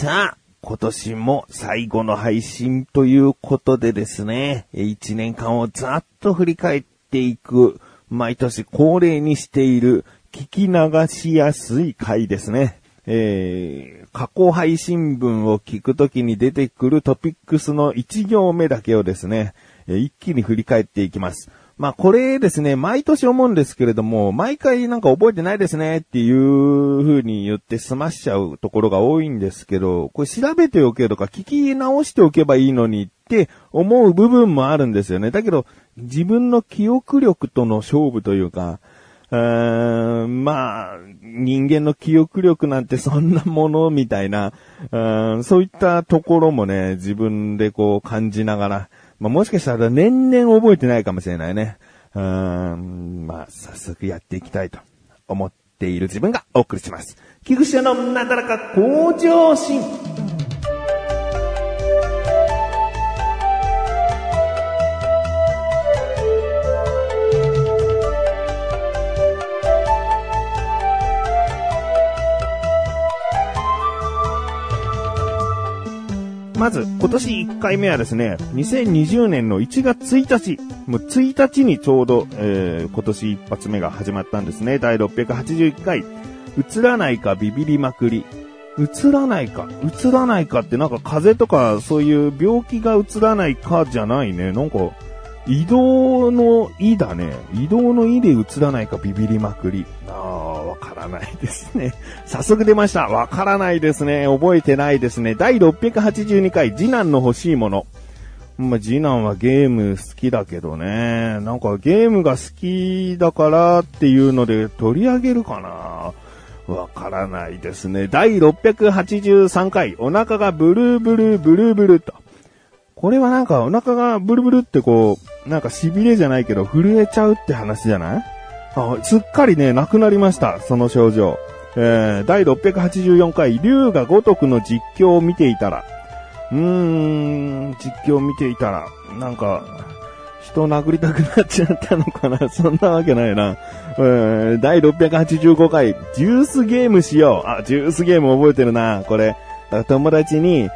さあ、今年も最後の配信ということでですね、一年間をざっと振り返っていく、毎年恒例にしている聞き流しやすい回ですね。えー、過去配信文を聞くときに出てくるトピックスの1行目だけをですね、一気に振り返っていきます。まあこれですね、毎年思うんですけれども、毎回なんか覚えてないですねっていう風に言って済ましちゃうところが多いんですけど、これ調べておけとか聞き直しておけばいいのにって思う部分もあるんですよね。だけど、自分の記憶力との勝負というか、うーんまあ、人間の記憶力なんてそんなものみたいな、うんそういったところもね、自分でこう感じながら、まあ、もしかしたら年々覚えてないかもしれないね。うん、まあ、早速やっていきたいと思っている自分がお送りします。菊池のなだらか向上心。まず、今年1回目はですね、2020年の1月1日、もう1日にちょうど、えー、今年一発目が始まったんですね。第681回、映らないかビビりまくり。映らないか映らないかってなんか風邪とかそういう病気が映らないかじゃないね。なんか、移動の意だね。移動の意で映らないかビビりまくり。ああ、からないですね。早速出ました。わからないですね。覚えてないですね。第682回、次男の欲しいもの。まあ、次男はゲーム好きだけどね。なんかゲームが好きだからっていうので取り上げるかな。わからないですね。第683回、お腹がブルーブルーブルーブルーと。これはなんかお腹がブルブルってこう、なんか痺れじゃないけど震えちゃうって話じゃない？あ、すっかりね、なくなりました、その症状。えー、第684回、竜が如くの実況を見ていたら、うーん、実況を見ていたら、なんか、人を殴りたくなっちゃったのかな？そんなわけないな。えー、第685回、ジュースゲームしよう。あ、ジュースゲーム覚えてるな、これ。友達に、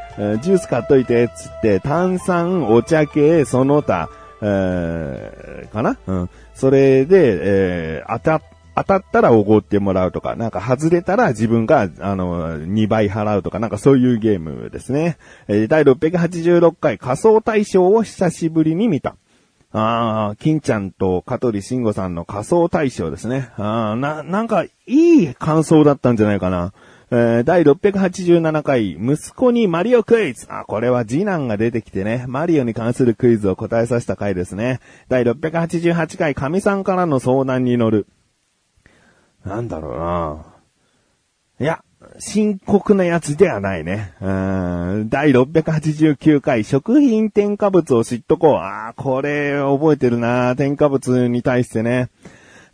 ジュース買っといて、つって、炭酸、お茶系、その他、えー、かな？うん。それで、えー、当た、当たったらおごってもらうとか、なんか外れたら自分が、あの、2倍払うとか、なんかそういうゲームですね。えー第686回仮想大賞を久しぶりに見た。ああ、金ちゃんと香取慎吾さんの仮想大賞ですね。ああ、な、なんか、いい感想だったんじゃないかな。えー第687回、息子にマリオクイズ。あ、これは次男が出てきてね、マリオに関するクイズを答えさせた回ですね。第688回、神さんからの相談に乗る。なんだろうないや、深刻なやつではないね。うん第689回、食品添加物を知っとこう。ああ、これ覚えてるな添加物に対してね。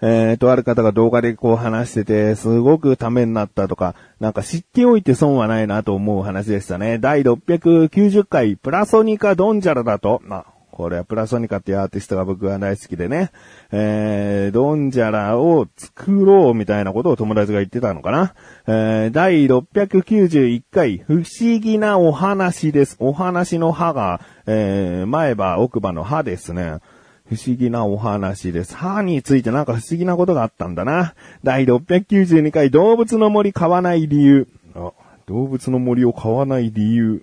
えー、とある方が動画でこう話してて、すごくためになったとか、なんか知っておいて損はないなと思う話でしたね。第690回、プラソニカドンジャラだと、まあ、これはプラソニカっていうアーティストが僕は大好きでね、えー、ドンジャラを作ろうみたいなことを友達が言ってたのかな。えー、第691回、不思議なお話です。お話の歯が、えー、前歯、奥歯の歯ですね。不思議なお話です。歯についてなんか不思議なことがあったんだな。第692回動物の森買わない理由。あ動物の森を買わない理由。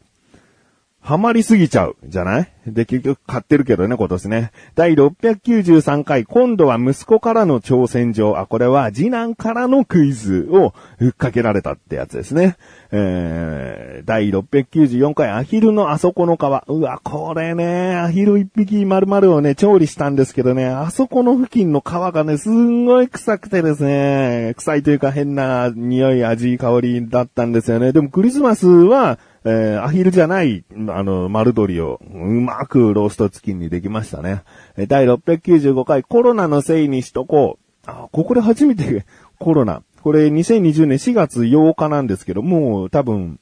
ハマりすぎちゃう、じゃない？で、結局買ってるけどね、今年ね。第693回、今度は息子からの挑戦状。あ、これは次男からのクイズをふっかけられたってやつですね。えー、第694回、アヒルのあそこの皮。うわ、これね、アヒル一匹丸々をね、調理したんですけどね、あそこの付近の皮がね、すんごい臭くてですね、臭いというか変な匂い、味、香りだったんですよね。でもクリスマスは、えー、アヒルじゃない、あの、丸鶏をうまくローストチキンにできましたね。え第695回、コロナのせいにしとこう。あ、ここで初めて コロナ。これ2020年4月8日なんですけど、もう多分、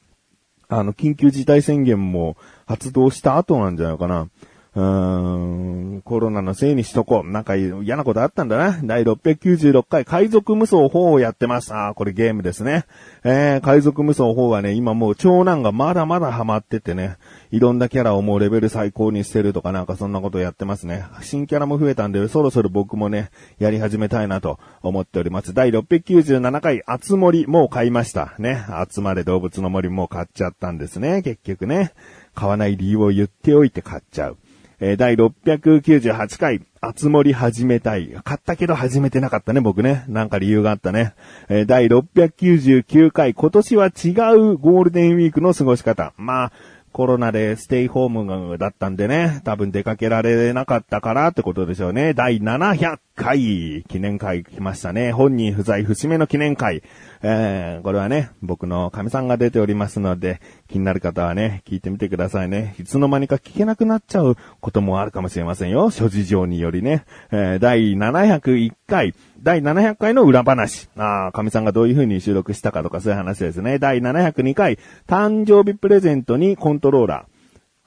あの、緊急事態宣言も発動した後なんじゃないかな。うーん、コロナのせいにしとこう。なんか嫌なことあったんだな。第696回海賊無双4をやってます。あー、これゲームですね。えー、海賊無双4はね、今もう長男がまだまだハマっててね、いろんなキャラをもうレベル最高にしてるとかなんかそんなことやってますね。新キャラも増えたんで、そろそろ僕もね、やり始めたいなと思っております。第697回、あつ森、もう買いました。ね。集まれ動物の森もう買っちゃったんですね、結局ね。買わない理由を言っておいて買っちゃう。え、第698回、あつ森始めたい。買ったけど始めてなかったね、僕ね。なんか理由があったね。え、第699回、今年は違うゴールデンウィークの過ごし方。まあ、コロナでステイホームだったんでね、多分出かけられなかったからってことでしょうね。第700回、記念会来ましたね。本人不在節目の記念会。えー、これはね、僕の神さんが出ておりますので、気になる方はね、聞いてみてくださいね。いつの間にか聞けなくなっちゃうこともあるかもしれませんよ。諸事情によりね。えー、第701回、第700回の裏話。ああ、神さんがどういう風に収録したかとかそういう話ですね。第702回、誕生日プレゼントにコントローラー。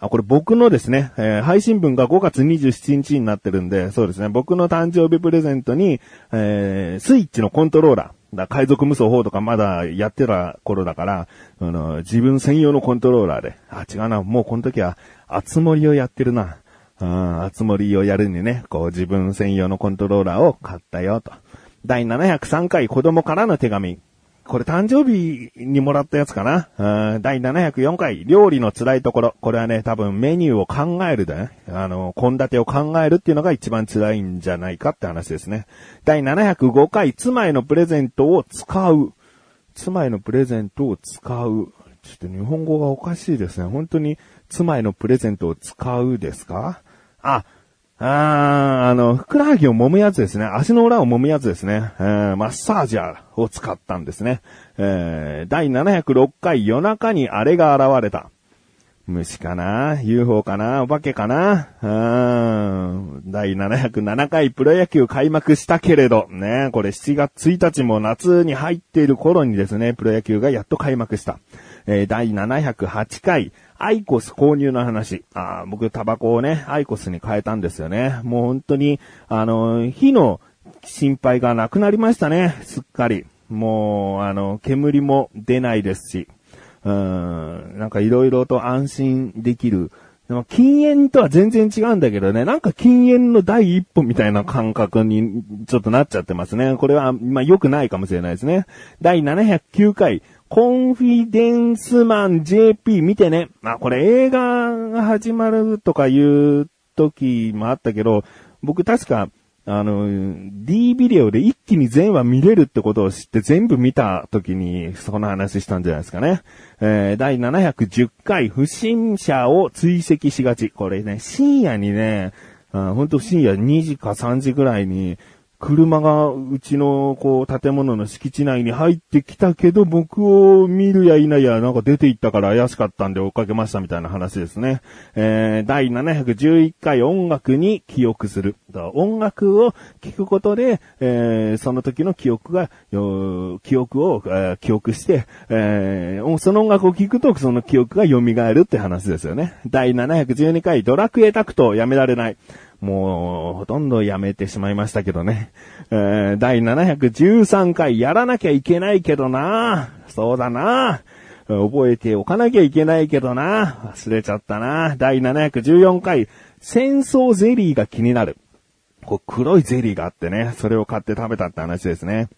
あ、これ僕のですね、えー、配信分が5月27日になってるんで、そうですね、僕の誕生日プレゼントに、えー、スイッチのコントローラー、だ海賊無双4とかまだやってた頃だから、あの、自分専用のコントローラーで、あ、違うな、もうこの時は、あつ森をやってるな。うん、あつ森をやるにね、こう自分専用のコントローラーを買ったよと。第703回子供からの手紙。これ誕生日にもらったやつかな？うん第704回、料理の辛いところ。これはね、多分メニューを考えるでね。あの、献立を考えるっていうのが一番辛いんじゃないかって話ですね。第705回、妻へのプレゼントを使う。妻へのプレゼントを使う。ちょっと日本語がおかしいですね。本当に妻へのプレゼントを使うですか？あ、あー、あの、ふくらはぎを揉むやつですね。足の裏を揉むやつですね。えー、マッサージャーを使ったんですね。えー、第706回夜中にあれが現れた。虫かな ?UFO かな？お化けかな？うん。第707回プロ野球開幕したけれど、ね、これ7月1日も夏に入っている頃にですね、プロ野球がやっと開幕した。えー、第708回、アイコス購入の話。あ僕、タバコをね、アイコスに変えたんですよね。もう本当に、あの、火の心配がなくなりましたね。すっかり。もう、あの、煙も出ないですし。うん、なんか色々と安心できる。でも禁煙とは全然違うんだけどね、なんか禁煙の第一歩みたいな感覚にちょっとなっちゃってますね。これは、まあ良くないかもしれないですね。第709回、コンフィデンスマン JP 見てね。あ、これ映画が始まるとかいう時もあったけど、僕確か、あの、D ビデオで一気に全話見れるってことを知って全部見た時にその話したんじゃないですかね。えー、第710回不審者を追跡しがち。これね、深夜にね、あ本当深夜2時か3時ぐらいに車がうちのこう建物の敷地内に入ってきたけど僕を見るや否やなんか出て行ったから怪しかったんで追っかけましたみたいな話ですね。えー、第711回音楽に記憶する。音楽を聴くことで、えー、その時の記憶が、記憶を、えー、記憶して、えー、その音楽を聴くとその記憶が蘇るって話ですよね。第712回ドラクエタクトをやめられない。もう、ほとんどやめてしまいましたけどね。えー、第713回やらなきゃいけないけどなそうだな覚えておかなきゃいけないけどな忘れちゃったな第714回、戦争ゼリーが気になる。こう黒いゼリーがあってね、それを買って食べたって話ですね。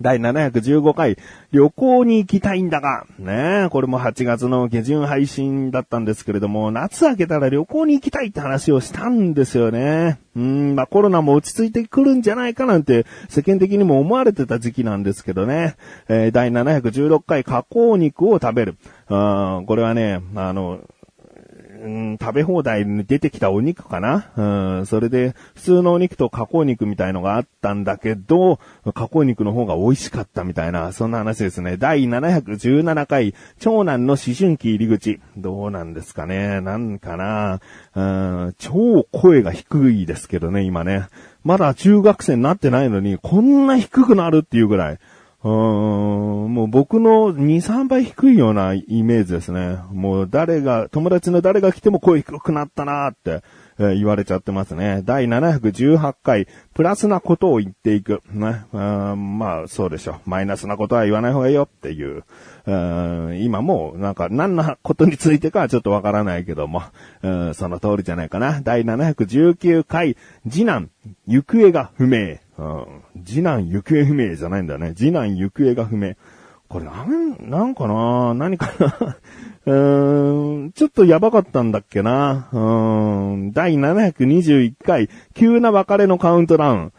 第715回、旅行に行きたいんだが、ねこれも8月の下旬配信だったんですけれども、夏明けたら旅行に行きたいって話をしたんですよね。うん、まあコロナも落ち着いてくるんじゃないかなんて世間的にも思われてた時期なんですけどね。えー、第716回加工肉を食べる。あこれはね、あの、うん、食べ放題に出てきたお肉かな？うん、それで、普通のお肉と加工肉みたいのがあったんだけど、加工肉の方が美味しかったみたいな、そんな話ですね。第717回、長男の思春期入り口。どうなんですかね？なんかな？うん、超声が低いですけどね、今ね。まだ中学生になってないのに、こんな低くなるっていうぐらい。うーん、もう僕の2、3倍低いようなイメージですね。もう誰が、友達の誰が来ても声低くなったなーって、えー言われちゃってますね。第718回、プラスなことを言っていく。ね。うんまあ、そうでしょ。マイナスなことは言わない方がいいよっていう。今もう、なんか、何のことについてかはちょっとわからないけども、その通りじゃないかな。第719回、次男、行方が不明。うん次男、行方不明じゃないんだね。次男、行方が不明。これ、なん、なんかな？何かな？うーん、ちょっとやばかったんだっけな？うーん、第721回、急な別れのカウントダウン。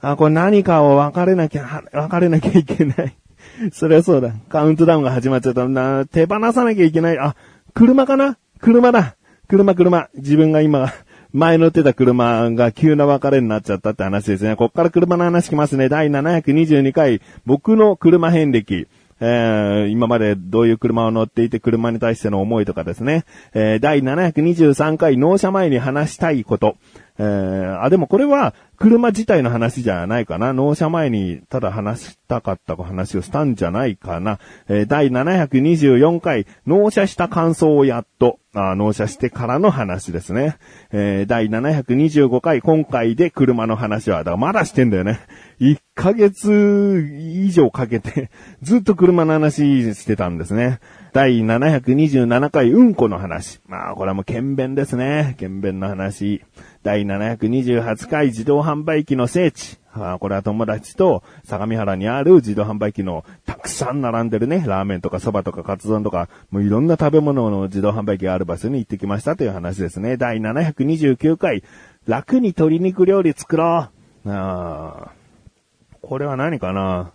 あ、これ何かを別れなきゃ、別れなきゃいけない。そりゃそうだ。カウントダウンが始まっちゃったな。手放さなきゃいけない。あ、車かな？車だ。車、車。自分が今、前乗ってた車が急な別れになっちゃったって話ですね。こっから車の話きますね。第722回、僕の車遍歴。えー、今までどういう車を乗っていて車に対しての思いとかですね。えー、第723回納車前に話したいこと。えー、あ、でもこれは車自体の話じゃないかな。納車前にただ話したかった話をしたんじゃないかな。えー、第724回納車した感想をやっと、あ納車してからの話ですね。えー、第725回今回で車の話は、だからまだしてんだよね。1ヶ月以上かけて、ずっと車の話してたんですね。第727回うんこの話。まあ、これはもう検便ですね。検便の話。第728回自動販売機の聖地。あこれは友達と相模原にある自動販売機のたくさん並んでるね、ラーメンとか蕎麦とかカツ丼とか、もういろんな食べ物の自動販売機がある場所に行ってきましたという話ですね。第729回、楽に鶏肉料理作ろう。あこれは何かな？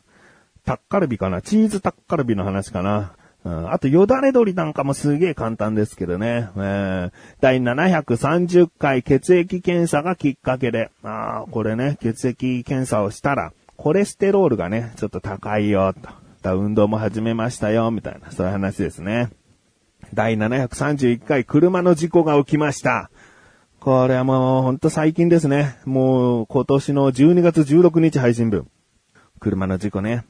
タッカルビかな？チーズタッカルビの話かな？うん、あと、よだれ鶏なんかもすげえ簡単ですけどね。えー、第730回血液検査がきっかけで、あこれね、血液検査をしたら、コレステロールがね、ちょっと高いよ、と。だ運動も始めましたよ、みたいな、そういう話ですね。第731回車の事故が起きました。これはもうほんと最近ですね。もう今年の12月16日配信分。車の事故ね。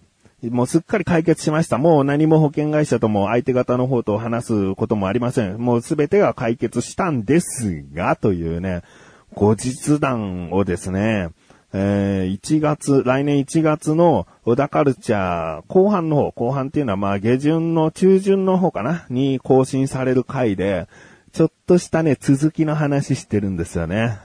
もうすっかり解決しました。もう何も保険会社とも相手方の方と話すこともありません。もうすべてが解決したんですが、というね、後日談をですね、えー、1月、来年1月の小田カルチャー後半の方、後半っていうのはまあ下旬の中旬の方かなに更新される回で、ちょっとしたね、続きの話してるんですよね。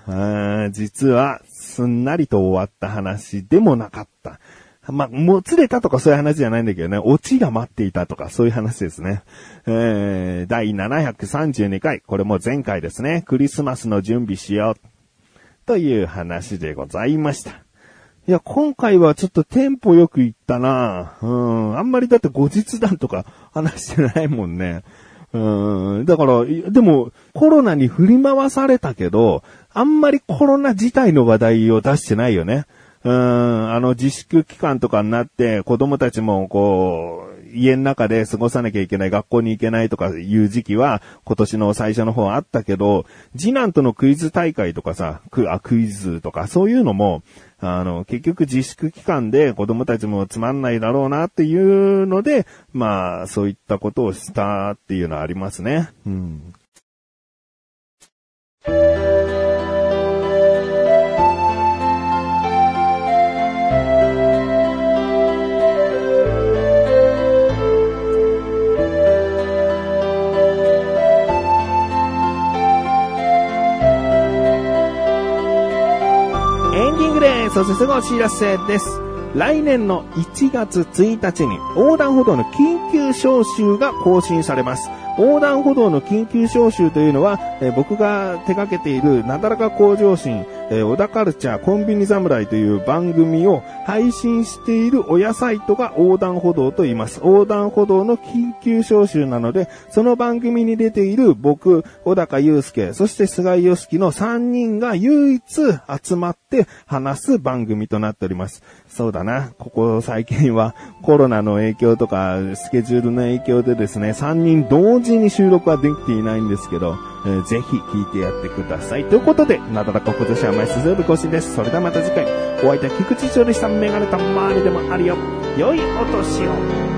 実は、すんなりと終わった話でもなかった。まあ、もつれたとかそういう話じゃないんだけどね、オチが待っていたとかそういう話ですね。えー、第732回、これも前回ですね、クリスマスの準備しよう。という話でございました。いや、今回はちょっとテンポよくいったなうん、あんまりだって後日談とか話してないもんね。うん、だから、でも、コロナに振り回されたけど、あんまりコロナ自体の話題を出してないよね。うん、あの自粛期間とかになって子供たちもこう、家の中で過ごさなきゃいけない、学校に行けないとかいう時期は今年の最初の方あったけど、次男とのクイズ大会とかさ、クあクイズとかそういうのも、あの、結局自粛期間で子供たちもつまんないだろうなっていうので、まあ、そういったことをしたっていうのはありますね。うん。ンディングです。そしてすぐお知らせです。来年の1月1日に横断歩道の緊急招集が更新されます。横断歩道の緊急招集というのは、え僕が手掛けているなだらか向上心、え小田カルチャーコンビニ侍という番組を配信している親サイトが横断歩道と言います。横断歩道の緊急招集なので、その番組に出ている僕、小高祐介、そして菅井良樹の3人が唯一集まって話す番組となっております。そうだな。ここ最近はコロナの影響とかスケジュールの影響でですね、3人同時に収録はできていないんですけど、えーぜひ聞いてやってください。ということで、なだらか今年は毎週ぶ更新です。それではまた次回、お相手は菊池翔でした。メガネたまーにでもあるよ。良いお年を。